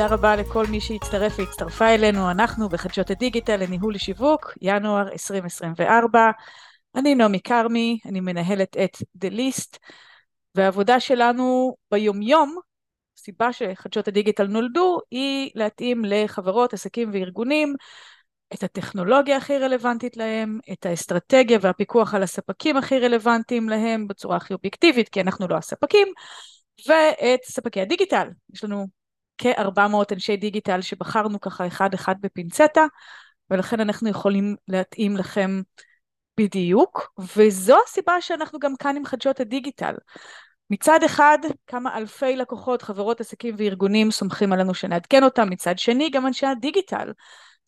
תודה רבה לכל מי שהצטרף והצטרפה אלינו, אנחנו בחדשות הדיגיטל לניהול שיווק, ינואר 2024. אני נעמי כרמי, אני מנהלת את The List, והעבודה שלנו ביומיום, הסיבה שחדשות הדיגיטל נולדו, היא להתאים לחברות, עסקים וארגונים את הטכנולוגיה הכי רלוונטית להם, את האסטרטגיה והפיקוח על הספקים הכי רלוונטיים להם בצורה הכי אובייקטיבית, כי אנחנו לא הספקים, ואת ספקי הדיגיטל. יש לנו כ-400 אנשי דיגיטל שבחרנו ככה אחד אחד בפינצטה, ולכן אנחנו יכולים להתאים לכם בדיוק, וזו הסיבה שאנחנו גם כאן עם חדשות הדיגיטל. מצד אחד, כמה אלפי לקוחות, חברות, עסקים וארגונים סומכים עלינו שנעדכן אותם, מצד שני, גם אנשי הדיגיטל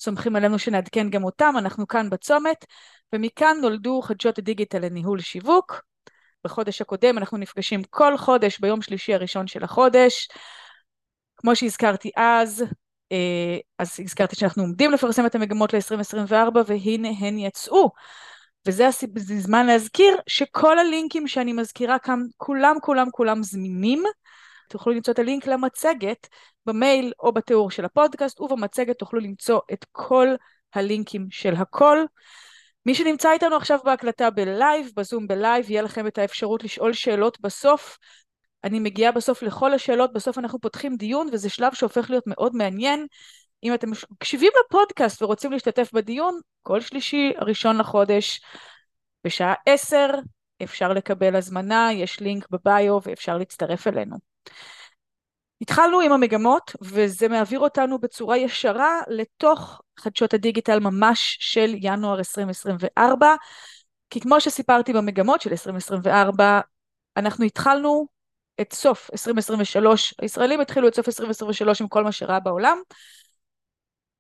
סומכים עלינו שנעדכן גם אותם, אנחנו כאן בצומת, ומכאן נולדו חדשות הדיגיטל לניהול שיווק. בחודש הקודם אנחנו נפגשים כל חודש ביום שלישי הראשון של החודש. כמו שהזכרתי אז, אה, אז הזכרתי שאנחנו עומדים לפרסם את המגמות ל-2024 והנה הן יצאו. וזה הזמן להזכיר שכל הלינקים שאני מזכירה כאן, כולם כולם כולם זמינים. תוכלו למצוא את הלינק למצגת במייל או בתיאור של הפודקאסט, ובמצגת תוכלו למצוא את כל הלינקים של הכל. מי שנמצא איתנו עכשיו בהקלטה ב live, בזום ב live, יהיה לכם את האפשרות לשאול שאלות בסוף. אני מגיעה בסוף לכל השאלות, בסוף אנחנו פותחים דיון, וזה שלב שהופך להיות מאוד מעניין. אם אתם מקשיבים לפודקאסט ורוצים להשתתף בדיון, כל שלישי הראשון לחודש, בשעה עשר, אפשר לקבל הזמנה, יש לינק ב bio ואפשר להצטרף אלינו. התחלנו עם המגמות, וזה מעביר אותנו בצורה ישרה לתוך חדשות הדיגיטל ממש של ינואר 2024, כי כמו שסיפרתי במגמות של 2024, אנחנו התחלנו את סוף 2023, הישראלים התחילו את סוף 2023 עם כל מה שראה בעולם,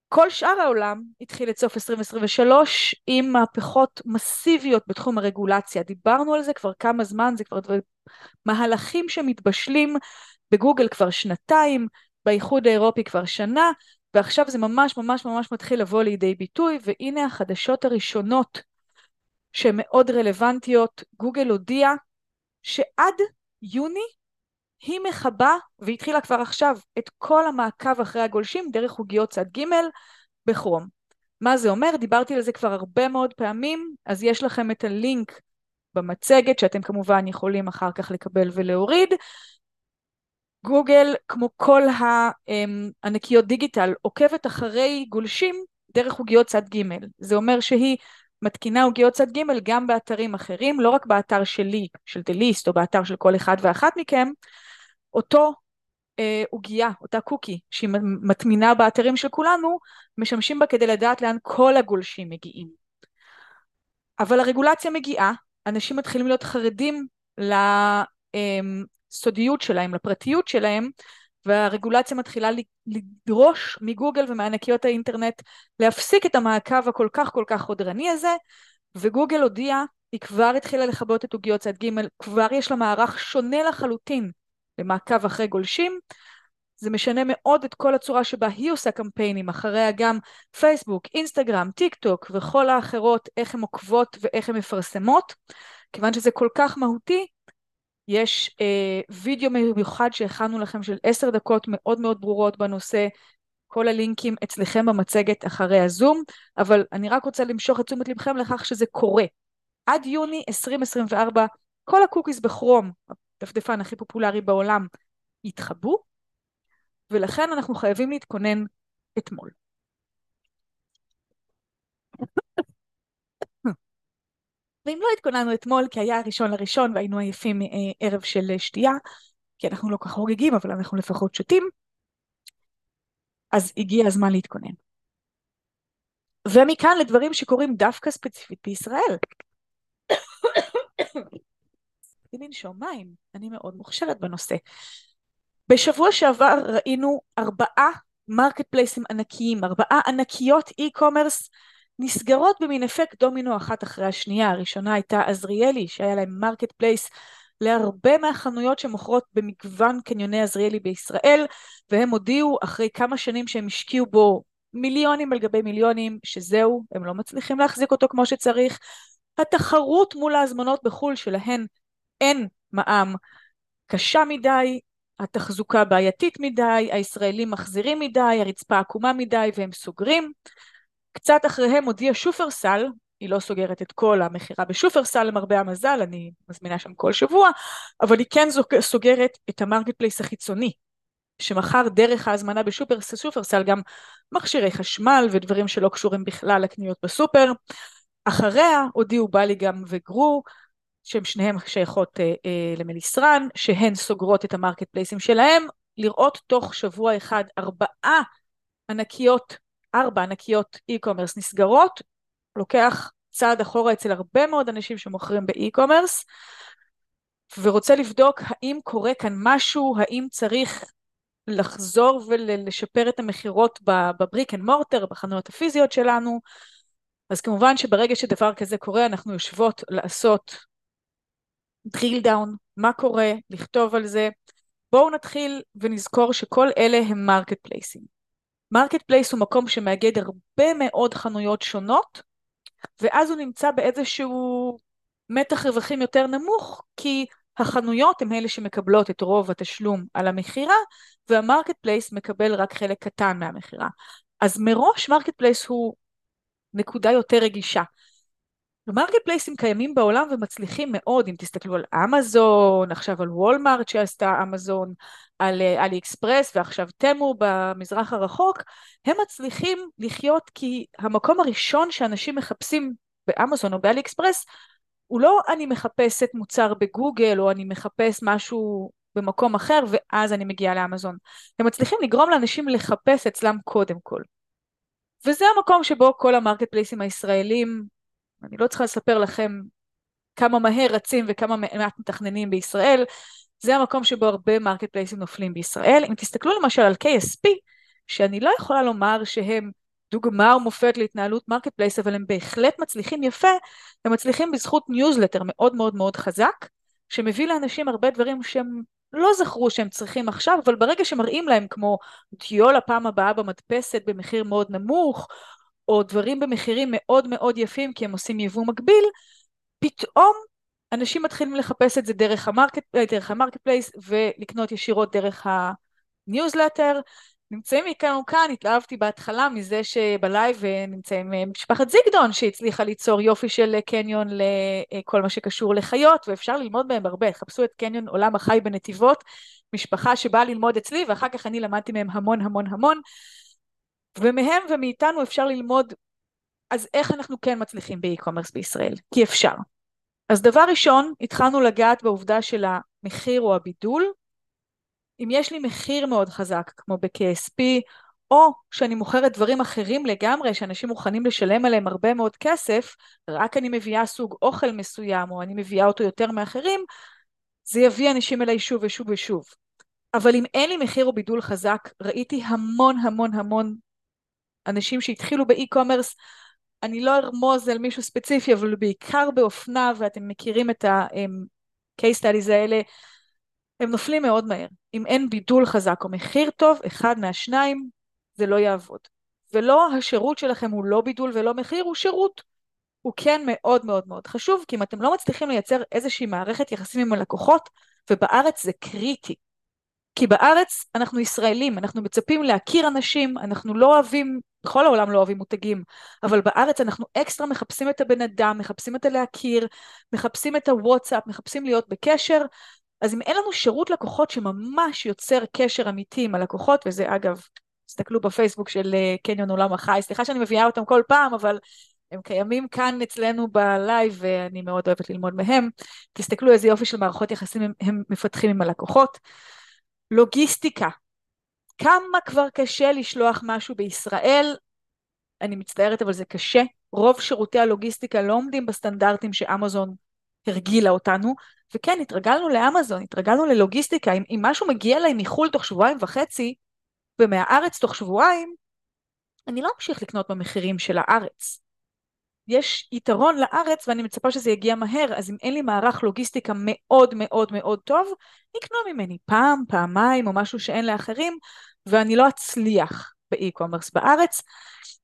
כל שאר העולם התחיל את סוף 2023 עם מהפכות מסיביות בתחום הרגולציה. דיברנו על זה כבר כמה זמן, זה כבר. מהלכים שמתבשלים בגוגל כבר שנתיים, באיחוד האירופי כבר שנה, ועכשיו זה ממש ממש ממש מתחיל לבוא לידי ביטוי, והנה החדשות הראשונות שהן מאוד רלוונטיות. גוגל הודיעה שעד יוני היא מכבה, והתחילה כבר עכשיו, את כל המעקב אחרי הגולשים דרך עוגיות צד ג' בכרום. מה זה אומר? דיברתי על זה כבר הרבה מאוד פעמים, אז יש לכם את הלינק במצגת שאתם כמובן יכולים אחר כך לקבל ולהוריד. גוגל, כמו כל הענקיות דיגיטל, עוקבת אחרי גולשים דרך עוגיות צד ג'. זה אומר שהיא מתקינה עוגיות צד ג' גם באתרים אחרים, לא רק באתר שלי, של The List, או באתר של כל אחד ואחת מכם, אותו אה, עוגייה, אה, אותה קוקי, שהיא מטמינה באתרים של כולנו, משמשים בה כדי לדעת לאן כל הגולשים מגיעים. אבל הרגולציה מגיעה, אנשים מתחילים להיות חרדים לסודיות שלהם, לפרטיות שלהם, והרגולציה מתחילה לדרוש מגוגל ומענקיות האינטרנט להפסיק את המעקב הכל כך כל כך חודרני הזה, וגוגל הודיעה, היא כבר התחילה לכבות את עוגיות צד ג', כבר יש לה מערך שונה לחלוטין למעקב אחרי גולשים. זה משנה מאוד את כל הצורה שבה היא עושה קמפיינים, אחריה גם פייסבוק, אינסטגרם, טיק טוק וכל האחרות, איך הן עוקבות ואיך הן מפרסמות. כיוון שזה כל כך מהותי, יש אה, וידאו מיוחד שהכנו לכם של עשר דקות מאוד מאוד ברורות בנושא, כל הלינקים אצלכם במצגת אחרי הזום, אבל אני רק רוצה למשוך את תשומת לבכם לכך שזה קורה. עד יוני 2024, כל ה cookies בכרום, הדפדפן הכי פופולרי בעולם, יתחבאו, ולכן אנחנו חייבים להתכונן אתמול. ואם לא התכוננו אתמול, כי היה הראשון לראשון והיינו עייפים מערב של שתייה, כי אנחנו לא כך חוגגים, אבל אנחנו לפחות שותים, אז הגיע הזמן להתכונן. ומכאן לדברים שקורים דווקא ספציפית בישראל. רציתי לנשום מים, אני מאוד מוכשרת בנושא. בשבוע שעבר ראינו ארבעה מרקט פלייסים ענקיים, ארבעה ענקיות e-commerce נסגרות במין אפקט דומינו אחת אחרי השנייה. הראשונה הייתה עזריאלי, שהיה להם marketplace להרבה מהחנויות שמוכרות במגוון קניוני עזריאלי בישראל, והם הודיעו אחרי כמה שנים שהם השקיעו בו מיליונים על גבי מיליונים, שזהו, הם לא מצליחים להחזיק אותו כמו שצריך. התחרות מול ההזמנות בחו"ל שלהן אין מע"מ קשה מדי, התחזוקה בעייתית מדי, הישראלים מחזירים מדי, הרצפה עקומה מדי והם סוגרים. קצת אחריהם הודיע שופרסל, היא לא סוגרת את כל המכירה בשופרסל למרבה המזל, אני מזמינה שם כל שבוע, אבל היא כן סוגרת את ה marketplace החיצוני, שמכר דרך ההזמנה בשופרסל גם מכשירי חשמל ודברים שלא קשורים בכלל לקניות בסופר. אחריה הודיעו באליגם וגרו, שהם שניהם שייכות אה, אה, למליסרון, שהן סוגרות את המרקט פלייסים שלהם, לראות תוך שבוע אחד ארבעה ענקיות, ארבע ענקיות e-commerce נסגרות, לוקח צעד אחורה אצל הרבה מאוד אנשים שמוכרים ב e-commerce, ורוצה לבדוק האם קורה כאן משהו, האם צריך לחזור ולשפר את המכירות ב brick and mortar, בחנויות הפיזיות שלנו. אז כמובן שברגע שדבר כזה קורה אנחנו יושבות לעשות drill down, מה קורה, לכתוב על זה. בואו נתחיל ונזכור שכל אלה הם מרקט פלייסים. marketplace הוא מקום שמאגד הרבה מאוד חנויות שונות, ואז הוא נמצא באיזשהו מתח רווחים יותר נמוך, כי החנויות הן אלה שמקבלות את רוב התשלום על המכירה, וה marketplace מקבל רק חלק קטן מהמכירה. אז מראש marketplace הוא נקודה יותר רגישה. ומרקט פלייסים קיימים בעולם ומצליחים מאוד, אם תסתכלו על אמזון, עכשיו על וולמארט שעשתה אמזון, על אלי אקספרס ועכשיו תמו במזרח הרחוק, הם מצליחים לחיות כי המקום הראשון שאנשים מחפשים באמזון או באלי אקספרס הוא לא אני מחפשת מוצר בגוגל או אני מחפש משהו במקום אחר ואז אני מגיעה לאמזון. הם מצליחים לגרום לאנשים לחפש אצלם קודם כל. וזה המקום שבו כל המרקט פלייסים הישראלים, אני לא צריכה לספר לכם כמה מהר רצים וכמה מעט מתכננים בישראל, זה המקום שבו הרבה מרקט פלייסים נופלים בישראל. אם תסתכלו למשל על KSP, שאני לא יכולה לומר שהם דוגמה ומופת להתנהלות marketplace, אבל הם בהחלט מצליחים יפה, הם מצליחים בזכות ניוזלטר מאוד מאוד מאוד חזק, שמביא לאנשים הרבה דברים שהם לא זכרו שהם צריכים עכשיו, אבל ברגע שמראים להם כמו דיו לפעם הבאה במדפסת במחיר מאוד נמוך, או דברים במחירים מאוד מאוד יפים כי הם עושים יבוא מקביל, פתאום אנשים מתחילים לחפש את זה דרך ה market, ה marketplace ולקנות ישירות דרך הניוזלטר. נמצאים איתנו כאן, התלהבתי בהתחלה מזה שבלייב נמצאים אה, משפחת זיגדון שהצליחה ליצור יופי של קניון לכל מה שקשור לחיות ואפשר ללמוד מהם הרבה, חפשו את קניון עולם החי בנתיבות, משפחה שבאה ללמוד אצלי ואחר כך אני למדתי מהם המון המון המון ומהם ומאיתנו אפשר ללמוד אז איך אנחנו כן מצליחים באי-קומרס בישראל, כי אפשר. אז דבר ראשון, התחלנו לגעת בעובדה של המחיר או הבידול. אם יש לי מחיר מאוד חזק, כמו ב-KSP, או שאני מוכרת דברים אחרים לגמרי, שאנשים מוכנים לשלם עליהם הרבה מאוד כסף, רק אני מביאה סוג אוכל מסוים, או אני מביאה אותו יותר מאחרים, זה יביא אנשים אליי שוב ושוב ושוב. אבל אם אין לי מחיר או בידול חזק, ראיתי המון המון המון אנשים שהתחילו באי-קומרס אני לא ארמוז על מישהו ספציפי, אבל בעיקר באופנה, ואתם מכירים את ה-case studies האלה, הם נופלים מאוד מהר. אם אין בידול חזק או מחיר טוב, אחד מהשניים, זה לא יעבוד. ולא השירות שלכם הוא לא בידול ולא מחיר, הוא שירות. הוא כן מאוד מאוד מאוד חשוב, כי אם אתם לא מצליחים לייצר איזושהי מערכת יחסים עם הלקוחות, ובארץ זה קריטי. כי בארץ אנחנו ישראלים, אנחנו מצפים להכיר אנשים, אנחנו לא אוהבים, בכל העולם לא אוהבים מותגים, אבל בארץ אנחנו אקסטרה מחפשים את הבן אדם, מחפשים את הלהכיר, מחפשים את הוואטסאפ, מחפשים להיות בקשר, אז אם אין לנו שירות לקוחות שממש יוצר קשר אמיתי עם הלקוחות, וזה אגב, תסתכלו בפייסבוק של אה, קניון עולם החי, סליחה שאני מביאה אותם כל פעם, אבל הם קיימים כאן אצלנו בלייב ואני מאוד אוהבת ללמוד מהם. תסתכלו איזה יופי של מערכות יחסים הם, הם מפתחים עם הלקוחות. לוגיסטיקה. כמה כבר קשה לשלוח משהו בישראל? אני מצטערת, אבל זה קשה. רוב שירותי הלוגיסטיקה לא עומדים בסטנדרטים שאמזון הרגילה אותנו, וכן, התרגלנו לאמזון, התרגלנו ללוגיסטיקה. אם, אם משהו מגיע אליי מחו"ל תוך שבועיים וחצי, ומהארץ תוך שבועיים, אני לא אמשיך לקנות במחירים של הארץ. יש יתרון לארץ ואני מצפה שזה יגיע מהר, אז אם אין לי מערך לוגיסטיקה מאוד מאוד מאוד טוב, יקנו ממני פעם, פעמיים או משהו שאין לאחרים, ואני לא אצליח ב e-commerce בארץ.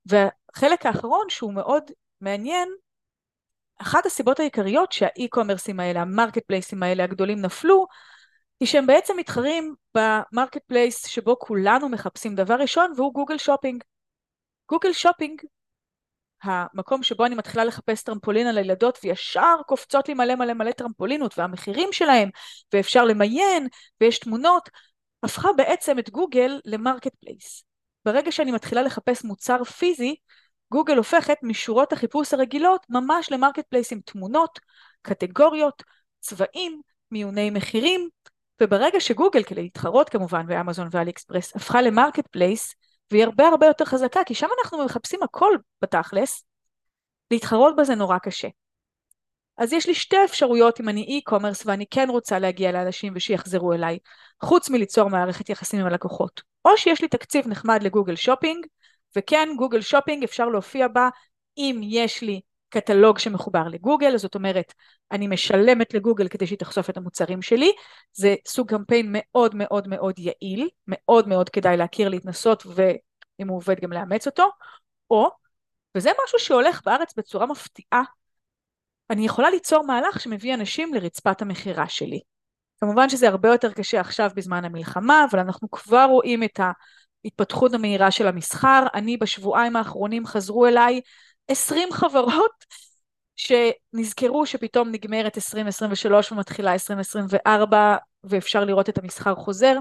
והחלק האחרון שהוא מאוד מעניין, אחת הסיבות העיקריות שהאי-קומרסים האלה, המרקט פלייסים האלה הגדולים נפלו, היא שהם בעצם מתחרים ב marketplace שבו כולנו מחפשים דבר ראשון והוא גוגל שופינג. גוגל שופינג, המקום שבו אני מתחילה לחפש טרמפולין על הילדות וישר קופצות לי מלא מלא מלא טרמפולינות והמחירים שלהם ואפשר למיין ויש תמונות, הפכה בעצם את גוגל ל marketplace. ברגע שאני מתחילה לחפש מוצר פיזי, גוגל הופכת משורות החיפוש הרגילות ממש ל marketplace עם תמונות, קטגוריות, צבעים, מיוני מחירים, וברגע שגוגל, כדי להתחרות כמובן באמזון ואלי אקספרס, הפכה ל marketplace, והיא הרבה הרבה יותר חזקה, כי שם אנחנו מחפשים הכל בתכלס, להתחרות בזה נורא קשה. אז יש לי שתי אפשרויות אם אני e-commerce ואני כן רוצה להגיע לאנשים ושיחזרו אליי, חוץ מליצור מערכת יחסים עם הלקוחות. או שיש לי תקציב נחמד לגוגל שופינג, וכן, גוגל שופינג אפשר להופיע בה אם יש לי קטלוג שמחובר לגוגל, זאת אומרת, אני משלמת לגוגל כדי שהיא תחשוף את המוצרים שלי, זה סוג קמפיין מאוד מאוד מאוד יעיל, מאוד מאוד כדאי להכיר, להתנסות, ואם הוא עובד גם לאמץ אותו, או, וזה משהו שהולך בארץ בצורה מפתיעה, אני יכולה ליצור מהלך שמביא אנשים לרצפת המכירה שלי. כמובן שזה הרבה יותר קשה עכשיו בזמן המלחמה, אבל אנחנו כבר רואים את ההתפתחות המהירה של המסחר. אני בשבועיים האחרונים חזרו אליי 20 חברות שנזכרו שפתאום נגמרת 2023 ומתחילה 2024 ואפשר לראות את המסחר חוזר.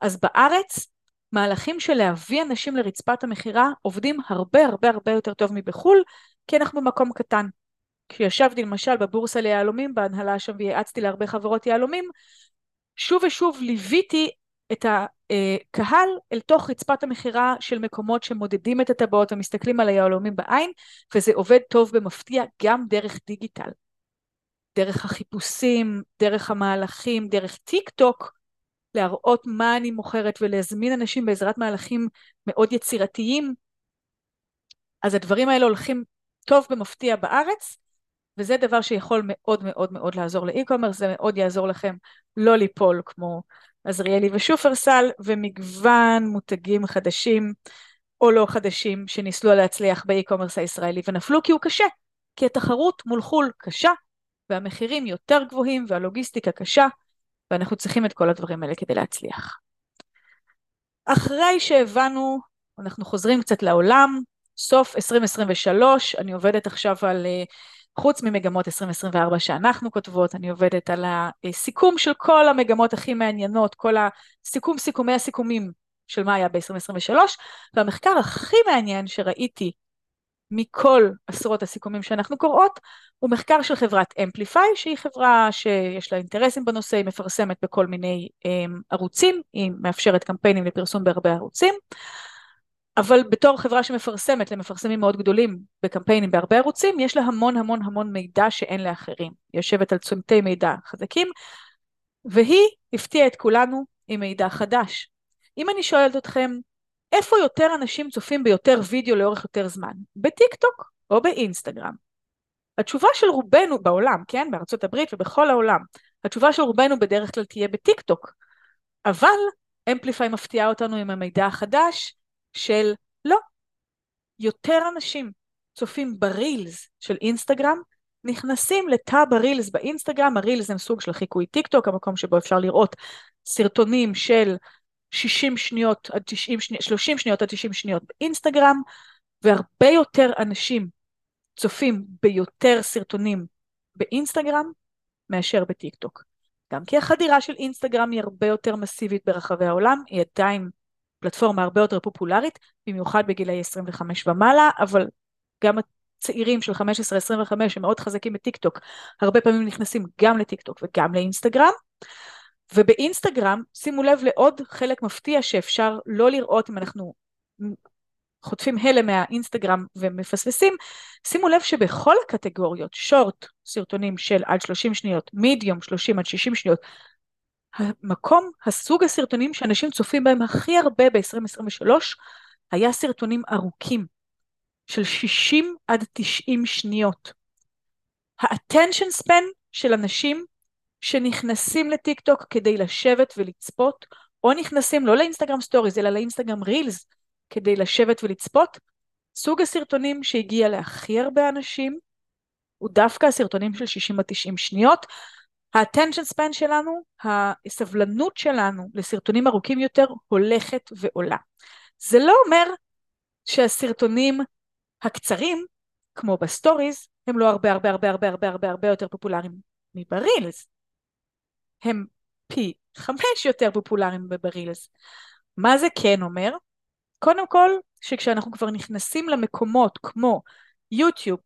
אז בארץ מהלכים של להביא אנשים לרצפת המכירה עובדים הרבה הרבה הרבה יותר טוב מבחו"ל, כי אנחנו במקום קטן. כשישבתי למשל בבורסה ליהלומים בהנהלה שם וייעצתי להרבה חברות יהלומים, שוב ושוב ליוויתי את הקהל אל תוך רצפת המכירה של מקומות שמודדים את הטבעות ומסתכלים על היהלומים בעין, וזה עובד טוב במפתיע גם דרך דיגיטל. דרך החיפושים, דרך המהלכים, דרך טיק טוק, להראות מה אני מוכרת ולהזמין אנשים בעזרת מהלכים מאוד יצירתיים. אז הדברים האלה הולכים טוב במפתיע בארץ, וזה דבר שיכול מאוד מאוד מאוד לעזור לאי-קומרס, זה מאוד יעזור לכם לא ליפול כמו עזריאלי ושופרסל, ומגוון מותגים חדשים או לא חדשים שניסלו להצליח באי-קומרס הישראלי ונפלו כי הוא קשה, כי התחרות מול חו"ל קשה, והמחירים יותר גבוהים והלוגיסטיקה קשה, ואנחנו צריכים את כל הדברים האלה כדי להצליח. אחרי שהבנו, אנחנו חוזרים קצת לעולם, סוף 2023, אני עובדת עכשיו על uh, חוץ ממגמות 2024 שאנחנו כותבות, אני עובדת על הסיכום של כל המגמות הכי מעניינות, כל הסיכום סיכומי הסיכומים של מה היה ב-2023, והמחקר הכי מעניין שראיתי מכל עשרות הסיכומים שאנחנו קוראות, הוא מחקר של חברת אמפליפיי, שהיא חברה שיש לה אינטרסים בנושא, היא מפרסמת בכל מיני um, ערוצים, היא מאפשרת קמפיינים לפרסום בהרבה ערוצים. אבל בתור חברה שמפרסמת למפרסמים מאוד גדולים בקמפיינים בהרבה ערוצים, יש לה המון המון המון מידע שאין לאחרים. היא יושבת על צומתי מידע חזקים, והיא הפתיעה את כולנו עם מידע חדש. אם אני שואלת אתכם, איפה יותר אנשים צופים ביותר וידאו לאורך יותר זמן? בטיק טוק או באינסטגרם? התשובה של רובנו בעולם, כן? בארצות הברית ובכל העולם, התשובה של רובנו בדרך כלל תהיה בטיק טוק. אבל Emplifi מפתיעה אותנו עם המידע החדש, של לא, יותר אנשים צופים ברילס של אינסטגרם, נכנסים לטאב רילס באינסטגרם, הרילס הם סוג של חיקוי טיק טוק, המקום שבו אפשר לראות סרטונים של 60 שניות עד 90 שניות, 30 שניות עד 90 שניות באינסטגרם, והרבה יותר אנשים צופים ביותר סרטונים באינסטגרם מאשר בטיק טוק. גם כי החדירה של אינסטגרם היא הרבה יותר מסיבית ברחבי העולם, היא עדיין פלטפורמה הרבה יותר פופולרית, במיוחד בגילאי 25 ומעלה, אבל גם הצעירים של 15-25 הם מאוד חזקים בטיקטוק, הרבה פעמים נכנסים גם לטיקטוק וגם לאינסטגרם. ובאינסטגרם, שימו לב לעוד חלק מפתיע שאפשר לא לראות אם אנחנו חוטפים הלם מהאינסטגרם ומפספסים, שימו לב שבכל הקטגוריות, שורט, סרטונים של עד 30 שניות, מידיום 30 עד 60 שניות, המקום, הסוג הסרטונים שאנשים צופים בהם הכי הרבה ב-2023 היה סרטונים ארוכים של 60 עד 90 שניות. ה-attention span של אנשים שנכנסים לטיק טוק כדי לשבת ולצפות, או נכנסים לא לאינסטגרם סטוריז אלא לאינסטגרם רילס כדי לשבת ולצפות, סוג הסרטונים שהגיע להכי הרבה אנשים הוא דווקא הסרטונים של 60 עד 90 שניות, ה-attention span שלנו, הסבלנות שלנו לסרטונים ארוכים יותר הולכת ועולה. זה לא אומר שהסרטונים הקצרים, כמו בסטוריז, הם לא הרבה הרבה הרבה הרבה הרבה הרבה הרבה יותר פופולריים מברילס. הם פי חמש יותר פופולריים בברילס. מה זה כן אומר? קודם כל, שכשאנחנו כבר נכנסים למקומות כמו יוטיוב,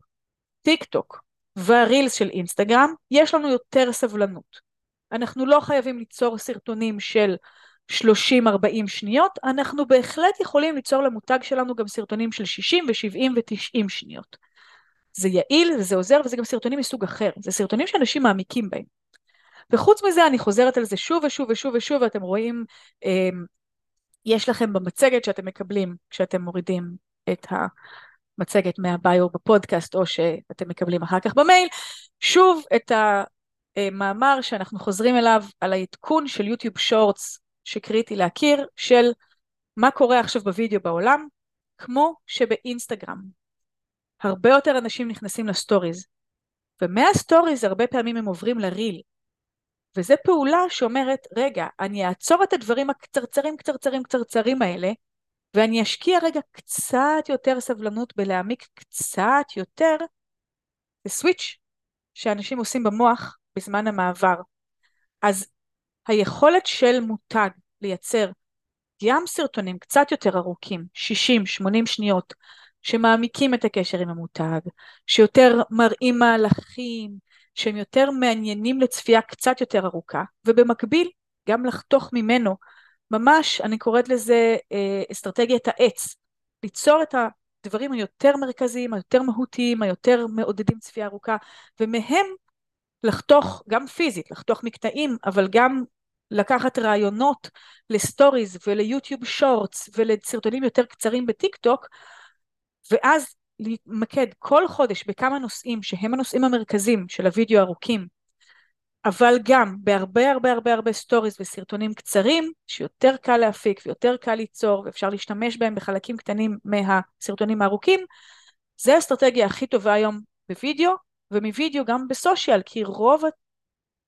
טיק טוק והרילס של אינסטגרם, יש לנו יותר סבלנות. אנחנו לא חייבים ליצור סרטונים של 30-40 שניות, אנחנו בהחלט יכולים ליצור למותג שלנו גם סרטונים של 60 ו-70 ו-90 שניות. זה יעיל וזה עוזר וזה גם סרטונים מסוג אחר, זה סרטונים שאנשים מעמיקים בהם. וחוץ מזה אני חוזרת על זה שוב ושוב ושוב ושוב ואתם רואים אמ, יש לכם במצגת שאתם מקבלים כשאתם מורידים את המצגת מהביו בפודקאסט או שאתם מקבלים אחר כך במייל. שוב את המאמר שאנחנו חוזרים אליו על העדכון של יוטיוב שורטס שקריטי להכיר של מה קורה עכשיו בווידאו בעולם כמו שבאינסטגרם. הרבה יותר אנשים נכנסים לסטוריז ומהסטוריז הרבה פעמים הם עוברים לריל. וזו פעולה שאומרת, רגע, אני אעצור את הדברים הקצרצרים קצרצרים קצרצרים האלה, ואני אשקיע רגע קצת יותר סבלנות בלהעמיק קצת יותר, זה סוויץ' שאנשים עושים במוח בזמן המעבר. אז היכולת של מותג לייצר גם סרטונים קצת יותר ארוכים, 60-80 שניות, שמעמיקים את הקשר עם המותג, שיותר מראים מהלכים, שהם יותר מעניינים לצפייה קצת יותר ארוכה, ובמקביל גם לחתוך ממנו, ממש אני קוראת לזה אה, אסטרטגיית העץ, ליצור את הדברים היותר מרכזיים, היותר מהותיים, היותר מעודדים צפייה ארוכה, ומהם לחתוך גם פיזית, לחתוך מקטעים, אבל גם לקחת רעיונות לסטוריז וליוטיוב שורטס ולסרטונים יותר קצרים בטיק טוק, ואז להתמקד כל חודש בכמה נושאים שהם הנושאים המרכזיים של הוידאו הארוכים, אבל גם בהרבה הרבה הרבה הרבה סטוריז וסרטונים קצרים, שיותר קל להפיק ויותר קל ליצור ואפשר להשתמש בהם בחלקים קטנים מהסרטונים הארוכים, זה האסטרטגיה הכי טובה היום בוידאו, ומוידאו גם ב social, כי רוב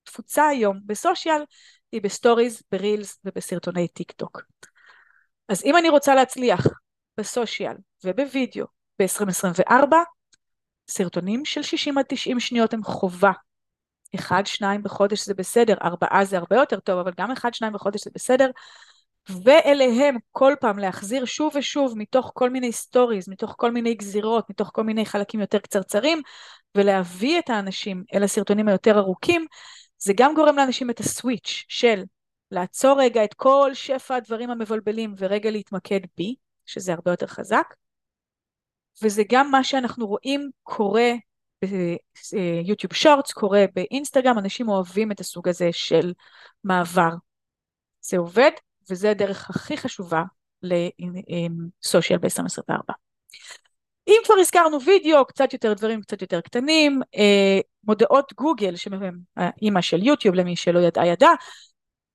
התפוצה היום ב social היא בסטוריז, ברילס ובסרטוני טיק טוק. אז אם אני רוצה להצליח ב social ובוידאו ב-2024, סרטונים של 60 עד 90 שניות הם חובה. אחד, שניים בחודש זה בסדר, ארבעה זה הרבה יותר טוב, אבל גם אחד, שניים בחודש זה בסדר. ואליהם כל פעם להחזיר שוב ושוב מתוך כל מיני סטוריז, מתוך כל מיני גזירות, מתוך כל מיני חלקים יותר קצרצרים, ולהביא את האנשים אל הסרטונים היותר ארוכים, זה גם גורם לאנשים את הסוויץ' של לעצור רגע את כל שפע הדברים המבלבלים ורגע להתמקד בי, שזה הרבה יותר חזק, וזה גם מה שאנחנו רואים קורה ביוטיוב שורטס, קורה באינסטגרם, אנשים אוהבים את הסוג הזה של מעבר. זה עובד, וזה הדרך הכי חשובה לסושיאל ב-2024. אם כבר הזכרנו וידאו, קצת יותר דברים קצת יותר קטנים, אה, מודעות גוגל, שהם האימא של יוטיוב, למי שלא ידעה ידע,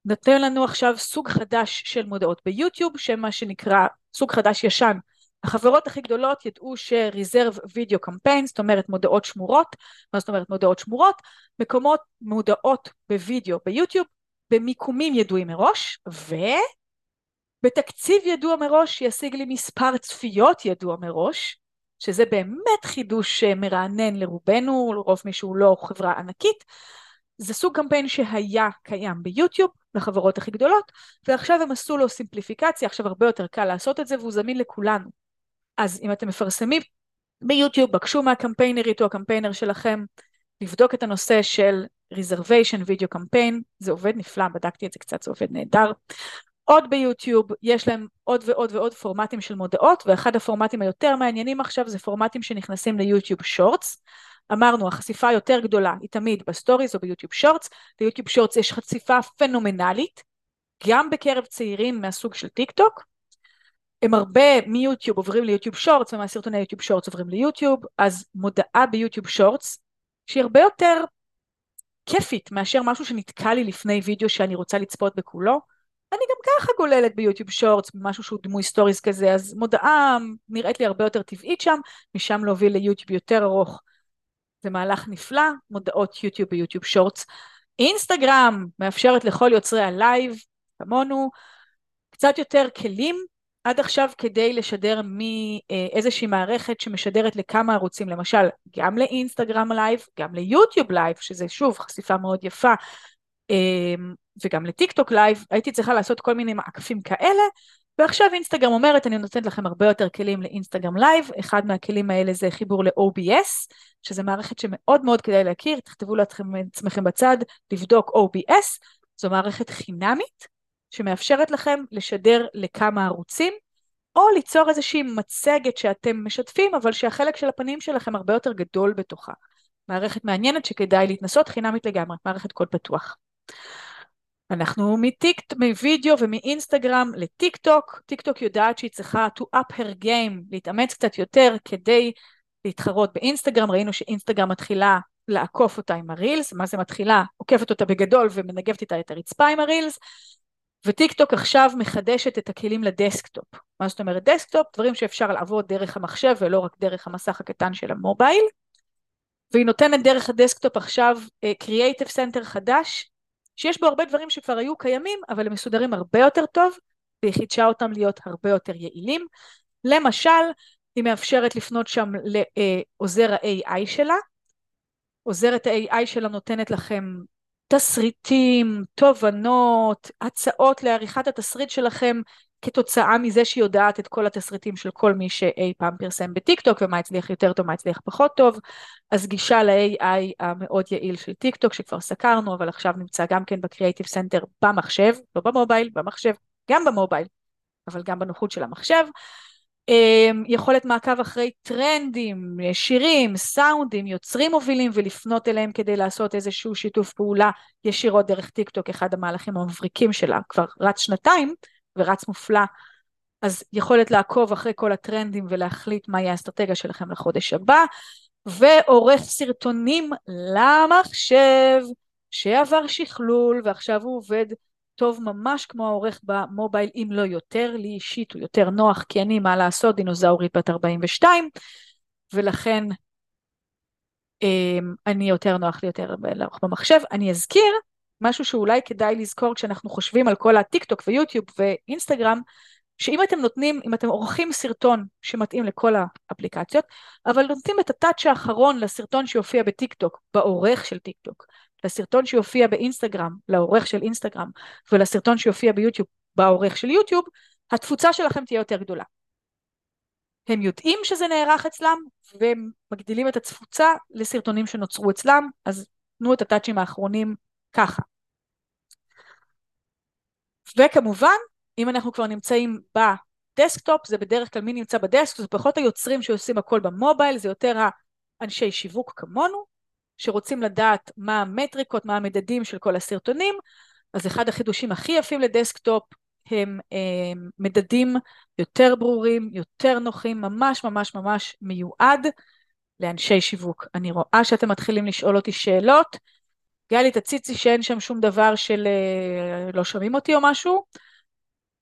נותן לנו עכשיו סוג חדש של מודעות ביוטיוב, שמה שנקרא סוג חדש ישן החברות הכי גדולות ידעו ש-reserve video campaign, זאת אומרת מודעות שמורות, מה זאת אומרת מודעות שמורות? מקומות מודעות בווידאו ביוטיוב, במיקומים ידועים מראש, ובתקציב ידוע מראש שישיג לי מספר צפיות ידוע מראש, שזה באמת חידוש מרענן לרובנו, לרוב מישהו לא חברה ענקית. זה סוג קמפיין שהיה קיים ביוטיוב לחברות הכי גדולות, ועכשיו הם עשו לו סימפליפיקציה, עכשיו הרבה יותר קל לעשות את זה והוא זמין לכולנו. אז אם אתם מפרסמים ביוטיוב, בקשו מהקמפיינרית או הקמפיינר שלכם לבדוק את הנושא של reservation video campaign, זה עובד נפלא, בדקתי את זה קצת, זה עובד נהדר. עוד ביוטיוב, יש להם עוד ועוד ועוד פורמטים של מודעות, ואחד הפורמטים היותר מעניינים עכשיו זה פורמטים שנכנסים ליוטיוב שורטס. אמרנו, החשיפה היותר גדולה היא תמיד בסטוריז או ביוטיוב שורטס, ביוטיוב שורטס יש חשיפה פנומנלית, גם בקרב צעירים מהסוג של טיק טוק, הם הרבה מיוטיוב עוברים ליוטיוב שורטס ומהסרטוני יוטיוב שורטס עוברים ליוטיוב, אז מודעה ביוטיוב שורטס שהיא הרבה יותר כיפית מאשר משהו שנתקע לי לפני וידאו שאני רוצה לצפות בכולו. אני גם ככה גוללת ביוטיוב שורטס, משהו שהוא דמוי סטוריז כזה, אז מודעה נראית לי הרבה יותר טבעית שם, משם להוביל ליוטיוב יותר ארוך. זה מהלך נפלא, מודעות יוטיוב ביוטיוב שורטס. אינסטגרם מאפשרת לכל יוצרי הלייב, כמונו, קצת יותר כלים עד עכשיו כדי לשדר מאיזושהי מערכת שמשדרת לכמה ערוצים, למשל גם לאינסטגרם לייב, גם ליוטיוב לייב, שזה שוב חשיפה מאוד יפה, אמ, וגם לטיק טוק לייב, הייתי צריכה לעשות כל מיני מעקפים כאלה, ועכשיו אינסטגרם אומרת אני נותנת לכם הרבה יותר כלים לאינסטגרם לייב, אחד מהכלים האלה זה חיבור ל-OBS, שזה מערכת שמאוד מאוד כדאי להכיר, תכתבו לעצמכם בצד, לבדוק OBS, זו מערכת חינמית שמאפשרת לכם לשדר לכמה ערוצים, או ליצור איזושהי מצגת שאתם משתפים, אבל שהחלק של הפנים שלכם הרבה יותר גדול בתוכה. מערכת מעניינת שכדאי להתנסות חינמית לגמרי, מערכת קוד פתוח. אנחנו מטיק, מווידאו ומאינסטגרם לטיק טוק, טיק טוק יודעת שהיא צריכה to up her game, להתאמץ קצת יותר כדי להתחרות באינסטגרם, ראינו שאינסטגרם מתחילה לעקוף אותה עם הרילס, מה זה מתחילה? עוקפת אותה בגדול ומנגבת איתה את הרצפה עם הרילס, וטיק טוק עכשיו מחדשת את הכלים לדסקטופ. מה זאת אומרת דסקטופ? דברים שאפשר לעבוד דרך המחשב ולא רק דרך המסך הקטן של המובייל. והיא נותנת דרך הדסקטופ עכשיו creative uh, center חדש, שיש בו הרבה דברים שכבר היו קיימים, אבל הם מסודרים הרבה יותר טוב, והיא חידשה אותם להיות הרבה יותר יעילים. למשל, היא מאפשרת לפנות שם לעוזר ה-AI שלה. עוזרת ה-AI שלה נותנת לכם תסריטים, תובנות, הצעות לעריכת התסריט שלכם כתוצאה מזה שהיא יודעת את כל התסריטים של כל מי שאי פעם פרסם בטיק טוק ומה הצליח יותר טוב, מה הצליח פחות טוב. אז גישה ל-AI המאוד יעיל של טיק טוק שכבר סקרנו, אבל עכשיו נמצא גם כן ב creative center במחשב, לא במובייל, במחשב, גם במובייל, אבל גם בנוחות של המחשב. אמ, יכולת מעקב אחרי טרנדים, שירים, סאונדים, יוצרים מובילים ולפנות אליהם כדי לעשות איזשהו שיתוף פעולה ישירות דרך טיק טוק, אחד המהלכים המבריקים שלה, כבר רץ שנתיים ורץ מופלא, אז יכולת לעקוב אחרי כל הטרנדים ולהחליט מהי האסטרטגיה שלכם לחודש הבא, ועורך סרטונים למחשב שעבר שכלול ועכשיו הוא עובד טוב ממש כמו העורך במובייל, אם לא יותר, לי אישית הוא יותר נוח, כי אני, מה לעשות, דינוזאורית בת 42, ולכן אמ, אני יותר נוח לי יותר לערוך במחשב. אני אזכיר משהו שאולי כדאי לזכור כשאנחנו חושבים על כל הטיק טוק ויוטיוב ואינסטגרם, שאם אתם נותנים, אם אתם עורכים סרטון שמתאים לכל האפליקציות, אבל נותנים את הטאצ' האחרון לסרטון שיופיע בטיק טוק, בעורך של טיק טוק, לסרטון שיופיע באינסטגרם, לעורך של אינסטגרם, ולסרטון שיופיע ביוטיוב, בעורך של יוטיוב, התפוצה שלכם תהיה יותר גדולה. הם יודעים שזה נערך אצלם, והם מגדילים את התפוצה לסרטונים שנוצרו אצלם, אז תנו את הטאצ'ים האחרונים ככה. וכמובן, אם אנחנו כבר נמצאים בדסקטופ, זה בדרך כלל מי נמצא בדסקטופ, זה פחות היוצרים שעושים הכל במובייל, זה יותר האנשי שיווק כמונו, שרוצים לדעת מה המטריקות, מה המדדים של כל הסרטונים, אז אחד החידושים הכי יפים לדסקטופ הם אה, מדדים יותר ברורים, יותר נוחים, ממש ממש ממש מיועד לאנשי שיווק. אני רואה שאתם מתחילים לשאול אותי שאלות. גלי, תציצי שאין שם שום דבר של אה, לא שומעים אותי או משהו.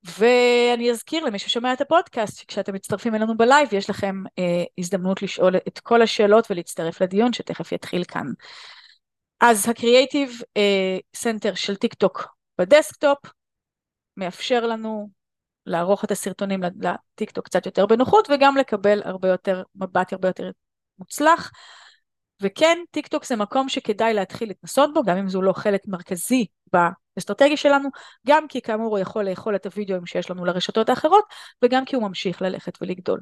ואני אזכיר למי ששומע את הפודקאסט, שכשאתם מצטרפים אלינו בלייב, יש לכם אה, הזדמנות לשאול את כל השאלות ולהצטרף לדיון שתכף יתחיל כאן. אז הקריאייטיב center אה, של טיק טוק בדסקטופ מאפשר לנו לערוך את הסרטונים לטיק טוק קצת יותר בנוחות וגם לקבל הרבה יותר, מבט הרבה יותר מוצלח. וכן, טיק טוק זה מקום שכדאי להתחיל להתנסות בו, גם אם זו לא חלק מרכזי באסטרטגיה שלנו, גם כי כאמור הוא יכול לאכול את הוידאוים שיש לנו לרשתות האחרות, וגם כי הוא ממשיך ללכת ולגדול.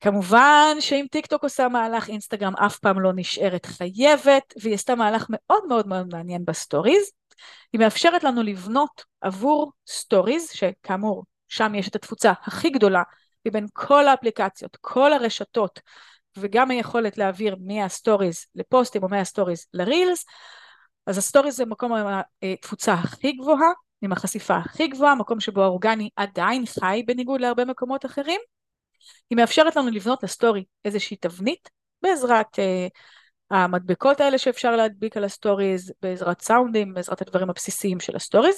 כמובן שאם טיק טוק עושה מהלך, אינסטגרם אף פעם לא נשארת חייבת, והיא עשתה מהלך מאוד מאוד מאוד מעניין בסטוריז. היא מאפשרת לנו לבנות עבור סטוריז, שכאמור, שם יש את התפוצה הכי גדולה מבין כל האפליקציות, כל הרשתות, וגם היכולת להעביר מהסטוריז לפוסטים או מהסטוריז לרילס, אז הסטוריז זה מקום התפוצה הכי גבוהה, עם החשיפה הכי גבוהה, מקום שבו האורגני עדיין חי בניגוד להרבה מקומות אחרים. היא מאפשרת לנו לבנות לסטורי איזושהי תבנית בעזרת אה, המדבקות האלה שאפשר להדביק על הסטוריז, בעזרת סאונדים, בעזרת הדברים הבסיסיים של הסטוריז,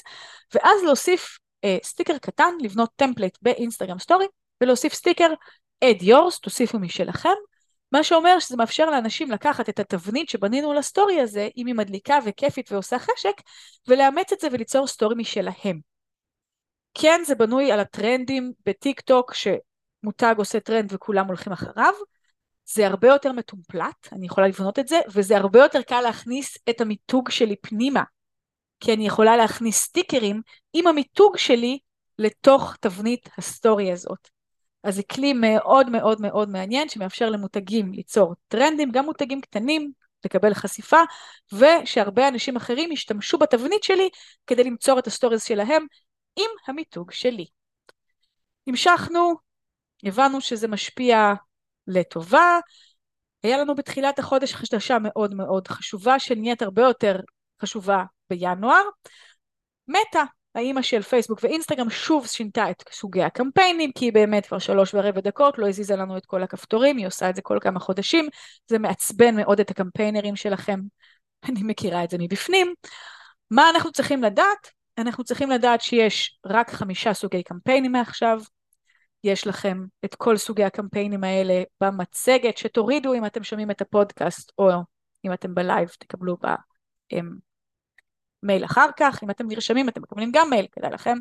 ואז להוסיף אה, סטיקר קטן, לבנות template באינסטגרם סטורי, ולהוסיף סטיקר add yours, תוסיפו משלכם, מה שאומר שזה מאפשר לאנשים לקחת את התבנית שבנינו לסטורי הזה, אם היא מדליקה וכיפית ועושה חשק, ולאמץ את זה וליצור סטורי משלהם. כן, זה בנוי על הטרנדים בטיק טוק, שמותג עושה טרנד וכולם הולכים אחריו. זה הרבה יותר מתומפלט, אני יכולה לבנות את זה, וזה הרבה יותר קל להכניס את המיתוג שלי פנימה. כי אני יכולה להכניס סטיקרים עם המיתוג שלי לתוך תבנית הסטורי הזאת. אז זה כלי מאוד מאוד מאוד מעניין שמאפשר למותגים ליצור טרנדים, גם מותגים קטנים, לקבל חשיפה, ושהרבה אנשים אחרים ישתמשו בתבנית שלי כדי למצוא את הסטוריז שלהם עם המיתוג שלי. המשכנו, הבנו שזה משפיע לטובה, היה לנו בתחילת החודש חדשה מאוד מאוד חשובה שנהיית הרבה יותר חשובה בינואר. מטא, האימא של פייסבוק ואינסטגרם שוב שינתה את סוגי הקמפיינים כי היא באמת כבר שלוש ורבע דקות לא הזיזה לנו את כל הכפתורים, היא עושה את זה כל כמה חודשים, זה מעצבן מאוד את הקמפיינרים שלכם, אני מכירה את זה מבפנים. מה אנחנו צריכים לדעת? אנחנו צריכים לדעת שיש רק חמישה סוגי קמפיינים מעכשיו, יש לכם את כל סוגי הקמפיינים האלה במצגת שתורידו אם אתם שומעים את הפודקאסט או אם אתם בלייב תקבלו במייל אחר כך, אם אתם נרשמים אתם מקבלים גם מייל, כדאי לכם.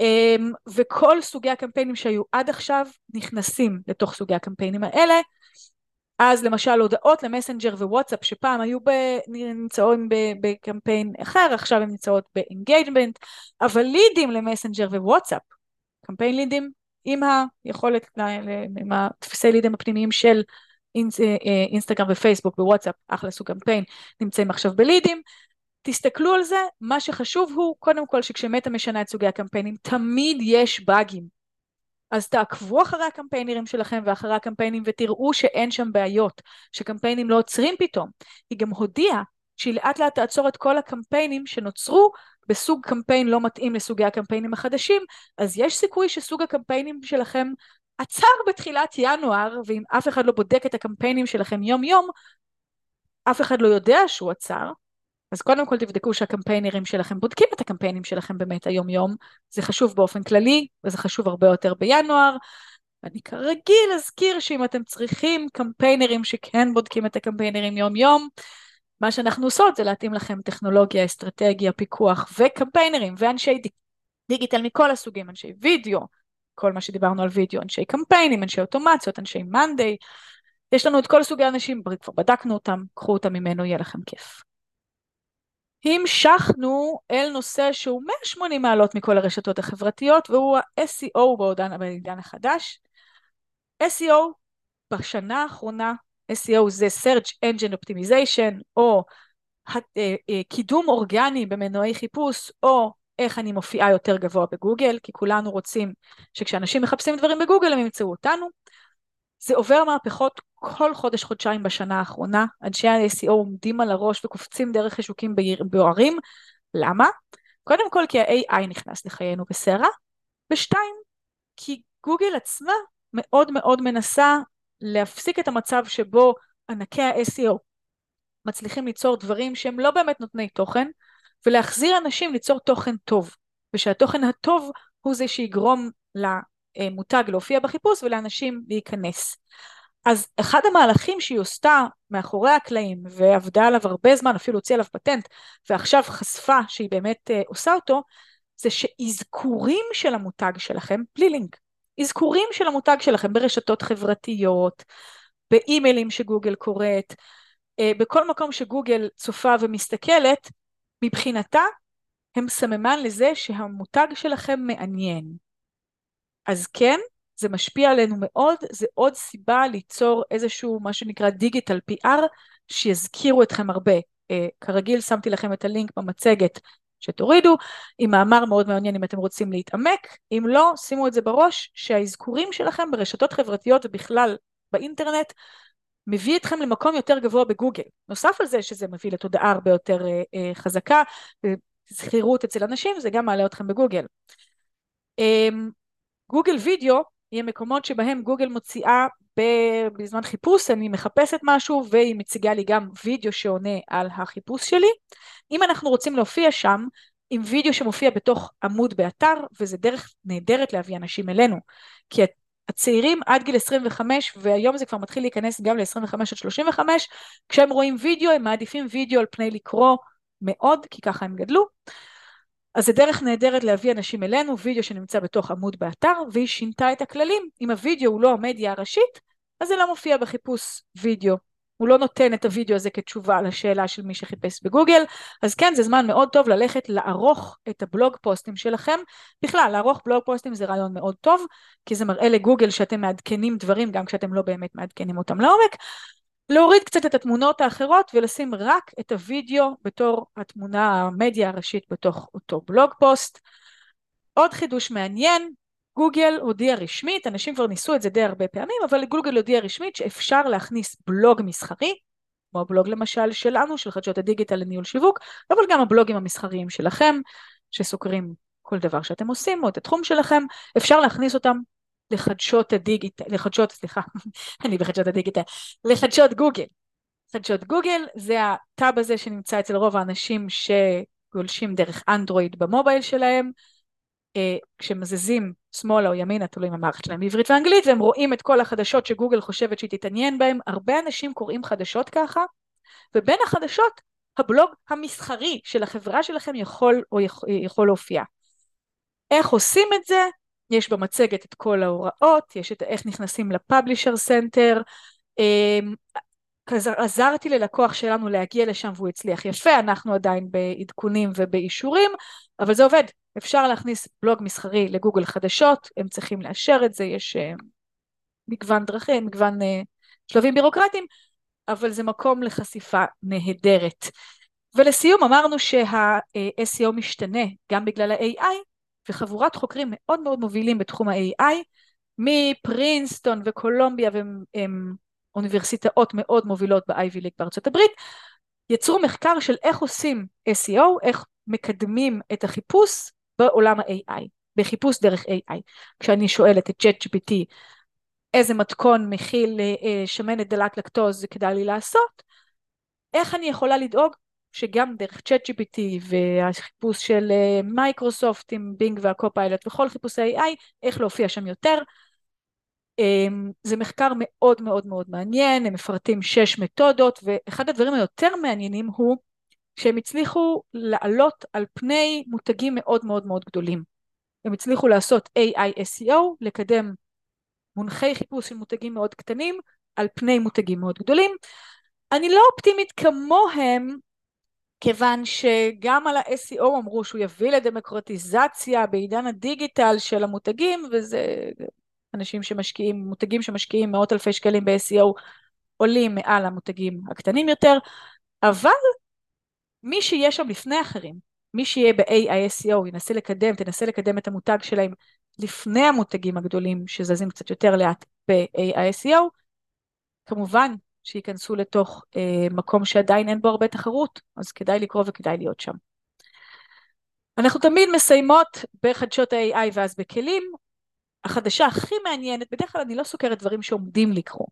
אמ, וכל סוגי הקמפיינים שהיו עד עכשיו נכנסים לתוך סוגי הקמפיינים האלה. אז למשל הודעות למסנג'ר ווואטסאפ שפעם היו. נמצאות בקמפיין אחר, עכשיו הן נמצאות ב engagement, אבל לידים למסנג'ר ווואטסאפ, קמפיין לידים עם היכולת, עם הטפסי לידים הפנימיים של אה, אה, אינסטגרם ופייסבוק ווואטסאפ, אחלה סוג קמפיין, נמצאים עכשיו בלידים. תסתכלו על זה, מה שחשוב הוא קודם כל שכשמטה משנה את סוגי הקמפיינים תמיד יש באגים. אז תעקבו אחרי הקמפיינרים שלכם ואחרי הקמפיינים ותראו שאין שם בעיות, שקמפיינים לא עוצרים פתאום. היא גם הודיעה שהיא לאט לאט תעצור את כל הקמפיינים שנוצרו בסוג קמפיין לא מתאים לסוגי הקמפיינים החדשים, אז יש סיכוי שסוג הקמפיינים שלכם עצר בתחילת ינואר, ואם אף אחד לא בודק את הקמפיינים שלכם יום יום, אף אחד לא יודע שהוא עצר, אז קודם כל תבדקו שהקמפיינרים שלכם בודקים את הקמפיינים שלכם באמת היום יום, זה חשוב באופן כללי, וזה חשוב הרבה יותר בינואר. אני כרגיל אזכיר שאם אתם צריכים קמפיינרים שכן בודקים את הקמפיינרים יום יום, מה שאנחנו עושות זה להתאים לכם טכנולוגיה, אסטרטגיה, פיקוח וקמפיינרים ואנשי דיגיטל מכל הסוגים, אנשי וידאו, כל מה שדיברנו על וידאו, אנשי קמפיינים, אנשי אוטומציות, אנשי מאנדיי, יש לנו את כל סוגי האנשים, כבר בדקנו אותם, קחו אותם ממנו, יהיה לכם כיף. המשכנו אל נושא שהוא 180 מעלות מכל הרשתות החברתיות והוא ה-SEO בעידן החדש. SEO בשנה האחרונה SEO זה Search Engine Optimization או אה, אה, קידום אורגני במנועי חיפוש או איך אני מופיעה יותר גבוה בגוגל כי כולנו רוצים שכשאנשים מחפשים דברים בגוגל הם ימצאו אותנו. זה עובר מהפכות כל חודש חודשיים בשנה האחרונה אנשי ה-SEO עומדים על הראש וקופצים דרך חישוקים בוערים למה? קודם כל כי ה-AI נכנס לחיינו בסערה ושתיים כי גוגל עצמה מאוד מאוד מנסה להפסיק את המצב שבו ענקי ה-SEO מצליחים ליצור דברים שהם לא באמת נותני תוכן, ולהחזיר אנשים ליצור תוכן טוב, ושהתוכן הטוב הוא זה שיגרום למותג להופיע בחיפוש ולאנשים להיכנס. אז אחד המהלכים שהיא עשתה מאחורי הקלעים ועבדה עליו הרבה זמן, אפילו הוציאה עליו פטנט, ועכשיו חשפה שהיא באמת uh, עושה אותו, זה שאזכורים של המותג שלכם, בלי לינק, אזכורים של המותג שלכם ברשתות חברתיות, באימיילים שגוגל קוראת, אה, בכל מקום שגוגל צופה ומסתכלת, מבחינתה הם סממן לזה שהמותג שלכם מעניין. אז כן, זה משפיע עלינו מאוד, זה עוד סיבה ליצור איזשהו מה שנקרא דיגיטל PR שיזכירו אתכם הרבה. Uh, כרגיל שמתי לכם את הלינק במצגת שתורידו, עם מאמר מאוד מעניין אם אתם רוצים להתעמק, אם לא, שימו את זה בראש שהאזכורים שלכם ברשתות חברתיות ובכלל באינטרנט מביא אתכם למקום יותר גבוה בגוגל. נוסף על זה שזה מביא לתודעה הרבה יותר אה, אה, חזקה, זכירות אצל אנשים, זה גם מעלה אתכם בגוגל. אה, גוגל וידאו יהיה מקומות שבהם גוגל מוציאה בזמן חיפוש, אני מחפשת משהו והיא מציגה לי גם וידאו שעונה על החיפוש שלי. אם אנחנו רוצים להופיע שם עם וידאו שמופיע בתוך עמוד באתר, וזה דרך נהדרת להביא אנשים אלינו, כי הצעירים עד גיל 25, והיום זה כבר מתחיל להיכנס גם ל-25 עד 35, כשהם רואים וידאו, הם מעדיפים וידאו על פני לקרוא מאוד, כי ככה הם גדלו. אז זה דרך נהדרת להביא אנשים אלינו, וידאו שנמצא בתוך עמוד באתר, והיא שינתה את הכללים. אם הוידאו הוא לא המדיה הראשית, אז זה לא מופיע בחיפוש וידאו. הוא לא נותן את הוידאו הזה כתשובה לשאלה של מי שחיפש בגוגל, אז כן, זה זמן מאוד טוב ללכת לערוך את הבלוג פוסטים שלכם. בכלל, לערוך בלוג פוסטים זה רעיון מאוד טוב, כי זה מראה לגוגל שאתם מעדכנים דברים גם כשאתם לא באמת מעדכנים אותם לעומק. להוריד קצת את התמונות האחרות ולשים רק את הוידאו בתור התמונה המדיה הראשית בתוך אותו בלוג פוסט. עוד חידוש מעניין, גוגל הודיע רשמית, אנשים כבר ניסו את זה די הרבה פעמים, אבל גוגל הודיע רשמית שאפשר להכניס בלוג מסחרי, כמו הבלוג למשל שלנו, של חדשות הדיגיטל לניהול שיווק, אבל גם הבלוגים המסחריים שלכם, שסוקרים כל דבר שאתם עושים, או את התחום שלכם, אפשר להכניס אותם לחדשות הדיגיטל, לחדשות, סליחה, אני בחדשות הדיגיטל, לחדשות גוגל. חדשות גוגל זה הטאב הזה שנמצא אצל רוב האנשים שגולשים דרך אנדרואיד במובייל שלהם, אה, כשמזיזים שמאלה או ימינה, תלוי אם המערכת שלהם בעברית ואנגלית, והם רואים את כל החדשות שגוגל חושבת שהיא תתעניין בהם, הרבה אנשים קוראים חדשות ככה, ובין החדשות הבלוג המסחרי של החברה שלכם יכול, או יכול, יכול להופיע. איך עושים את זה? יש במצגת את כל ההוראות, יש את איך נכנסים ל Publisher Center, אמ, עזרתי ללקוח שלנו להגיע לשם והוא הצליח. יפה, אנחנו עדיין בעדכונים ובאישורים, אבל זה עובד, אפשר להכניס בלוג מסחרי לגוגל חדשות, הם צריכים לאשר את זה, יש uh, מגוון דרכים, מגוון uh, שלבים בירוקרטיים, אבל זה מקום לחשיפה נהדרת. ולסיום אמרנו שה-SEO משתנה גם בגלל ה-AI, וחבורת חוקרים מאוד מאוד מובילים בתחום ה-AI, מפרינסטון וקולומביה והם אוניברסיטאות מאוד מובילות ב-Ivy League בארצות הברית, יצרו מחקר של איך עושים SEO, איך מקדמים את החיפוש בעולם ה-AI, בחיפוש דרך AI. כשאני שואלת את ChatGPT איזה מתכון מכיל אה, שמנת דלת לקטוז כדאי לי לעשות, איך אני יכולה לדאוג שגם דרך ChatGPT והחיפוש של אה, מייקרוסופט עם בינג והקופיילוט וכל חיפושי AI, איך להופיע שם יותר. אמ, זה מחקר מאוד מאוד מאוד מעניין, הם מפרטים שש מתודות, ואחד הדברים היותר מעניינים הוא שהם הצליחו לעלות על פני מותגים מאוד מאוד מאוד גדולים. הם הצליחו לעשות AI SEO, לקדם מונחי חיפוש של מותגים מאוד קטנים על פני מותגים מאוד גדולים. אני לא אופטימית כמוהם, כיוון שגם על ה-SEO אמרו שהוא יביא לדמוקרטיזציה בעידן הדיגיטל של המותגים, וזה אנשים שמשקיעים, מותגים שמשקיעים מאות אלפי שקלים ב-SEO עולים מעל המותגים הקטנים יותר, אבל מי שיהיה שם לפני אחרים, מי שיהיה ב-AISEO, ינסה לקדם, תנסה לקדם את המותג שלהם לפני המותגים הגדולים שזזים קצת יותר לאט ב-AISEO, כמובן שייכנסו לתוך אה, מקום שעדיין אין בו הרבה תחרות, אז כדאי לקרוא וכדאי להיות שם. אנחנו תמיד מסיימות בחדשות ה-AI ואז בכלים. החדשה הכי מעניינת, בדרך כלל אני לא סוקרת דברים שעומדים לקרוא,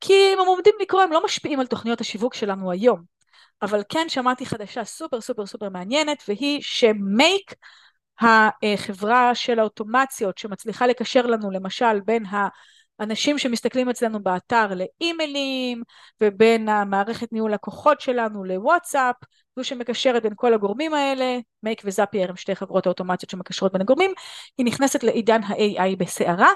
כי אם הם עומדים לקרוא הם לא משפיעים על תוכניות השיווק שלנו היום. אבל כן שמעתי חדשה סופר סופר סופר מעניינת, והיא שמייק, החברה של האוטומציות שמצליחה לקשר לנו למשל בין האנשים שמסתכלים אצלנו באתר לאימיילים, ובין המערכת ניהול לקוחות שלנו לוואטסאפ, זו שמקשרת בין כל הגורמים האלה, מייק וזאפייר הם שתי חברות האוטומציות שמקשרות בין הגורמים, היא נכנסת לעידן ה-AI בסערה.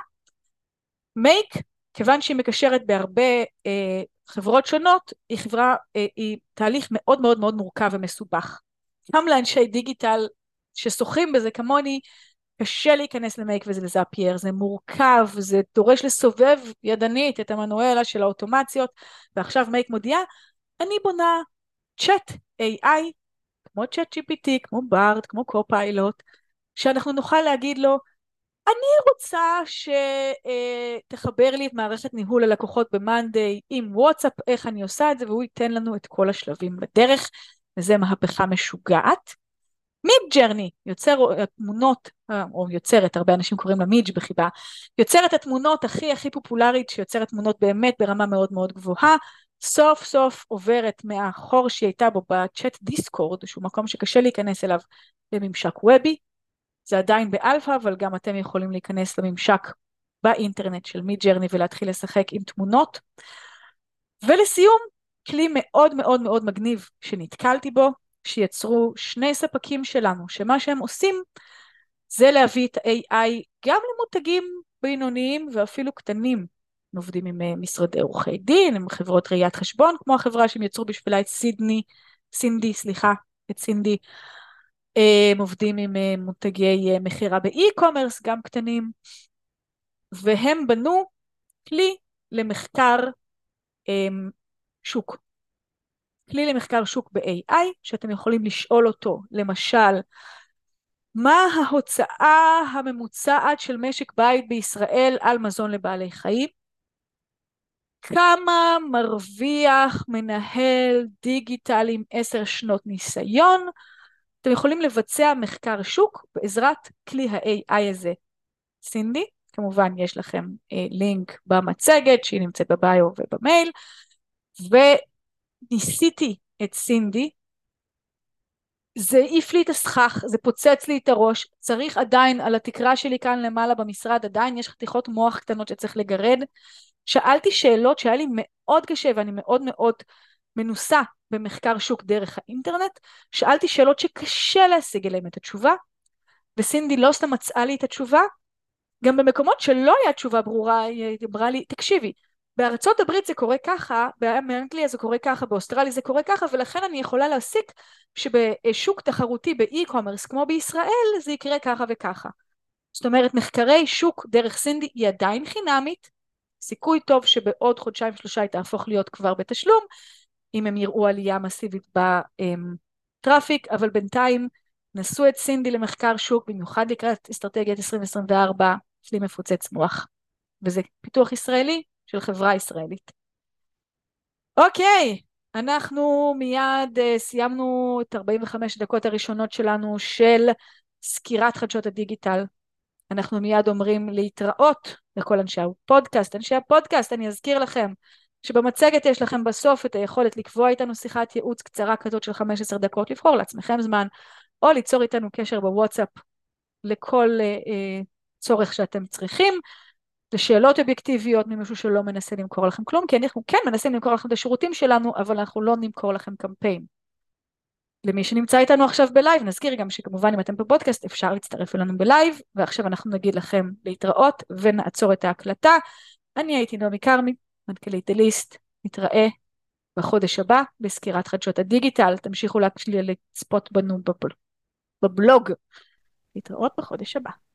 מייק, כיוון שהיא מקשרת בהרבה אה, חברות שונות, היא חברה, אה, היא תהליך מאוד מאוד מאוד מורכב ומסובך. גם לאנשי דיגיטל ששוחים בזה כמוני, קשה להיכנס למייק ולזאפייר, זה מורכב, זה דורש לסובב ידנית את המנואלה של האוטומציות, ועכשיו מייק מודיעה, אני בונה צ'אט AI, כמו צ'אט GPT, כמו בארד, כמו קו-פיילוט, שאנחנו נוכל להגיד לו, אני רוצה שתחבר לי את מערכת ניהול הלקוחות במאנדיי עם וואטסאפ, איך אני עושה את זה, והוא ייתן לנו את כל השלבים בדרך, וזה מהפכה משוגעת. מיד ג'רני יוצר תמונות, או יוצרת, הרבה אנשים קוראים לה מידג' בחיבה, יוצרת התמונות הכי הכי פופולרית, שיוצרת תמונות באמת ברמה מאוד מאוד גבוהה, סוף סוף עוברת מהחור שהיא הייתה בו בצ'אט דיסקורד, שהוא מקום שקשה להיכנס אליו לממשק וובי, זה עדיין באלפא, אבל גם אתם יכולים להיכנס לממשק באינטרנט של מיד ג'רני ולהתחיל לשחק עם תמונות. ולסיום, כלי מאוד מאוד מאוד מגניב שנתקלתי בו, שיצרו שני ספקים שלנו, שמה שהם עושים זה להביא את ה-AI גם למותגים בינוניים ואפילו קטנים. הם עובדים עם אה, משרדי עורכי דין, עם חברות ראיית חשבון, כמו החברה שהם יצרו בשבילה את סידני, סינדי, סליחה, את סינדי. אה, הם עובדים עם אה, מותגי מכירה באי-קומרס, גם קטנים, והם בנו כלי למחקר שוק. כלי למחקר שוק ב-AI, שאתם יכולים לשאול אותו, למשל, מה ההוצאה הממוצעת של משק בית בישראל על מזון לבעלי חיים? כמה מרוויח מנהל דיגיטל עם עשר שנות ניסיון? אתם יכולים לבצע מחקר שוק בעזרת כלי ה-AI הזה. סינדי, כמובן יש לכם אה, לינק במצגת שהיא נמצאת בביו ובמייל, וניסיתי את סינדי. זה העיף לי את הסכך, זה פוצץ לי את הראש, צריך עדיין, על התקרה שלי כאן למעלה במשרד, עדיין יש חתיכות מוח קטנות שצריך לגרד. שאלתי שאלות שהיה לי מאוד קשה ואני מאוד מאוד מנוסה במחקר שוק דרך האינטרנט, שאלתי שאלות שקשה להשיג אליהן את התשובה, וסינדי לא סתם מצאה לי את התשובה, גם במקומות שלא היה תשובה ברורה, היא אמרה לי, תקשיבי, בארצות הברית זה קורה ככה, באנגליה זה קורה ככה, באוסטרליה זה קורה ככה, ולכן אני יכולה להסיק שבשוק תחרותי ב e-commerce כמו בישראל זה יקרה ככה וככה. זאת אומרת מחקרי שוק דרך סינדי היא עדיין חינמית, סיכוי טוב שבעוד חודשיים שלושה היא תהפוך להיות כבר בתשלום, אם הם יראו עלייה מסיבית ב traffic, אבל בינתיים נסו את סינדי למחקר שוק, במיוחד לקראת אסטרטגיית 2024, כלי מפוצץ מוח. וזה פיתוח ישראלי של חברה ישראלית. אוקיי, אנחנו מיד uh, סיימנו את 45 דקות הראשונות שלנו של סקירת חדשות הדיגיטל. אנחנו מיד אומרים להתראות לכל אנשי הפודקאסט. אנשי הפודקאסט, אני אזכיר לכם שבמצגת יש לכם בסוף את היכולת לקבוע איתנו שיחת ייעוץ קצרה כזאת של 15 דקות, לבחור לעצמכם זמן, או ליצור איתנו קשר בוואטסאפ לכל אה, אה, צורך שאתם צריכים. לשאלות אובייקטיביות ממישהו שלא מנסה למכור לכם כלום, כי אנחנו כן מנסים למכור לכם את השירותים שלנו, אבל אנחנו לא נמכור לכם קמפיין. למי שנמצא איתנו עכשיו בלייב, נזכיר גם שכמובן אם אתם בפודקאסט אפשר להצטרף אלינו בלייב, ועכשיו אנחנו נגיד לכם להתראות ונעצור את ההקלטה. אני הייתי נעמי כרמי, מנכ"לית דליסט, נתראה בחודש הבא בסקירת חדשות הדיגיטל, תמשיכו לצפות בנו בבלוג. להתראות בחודש הבא.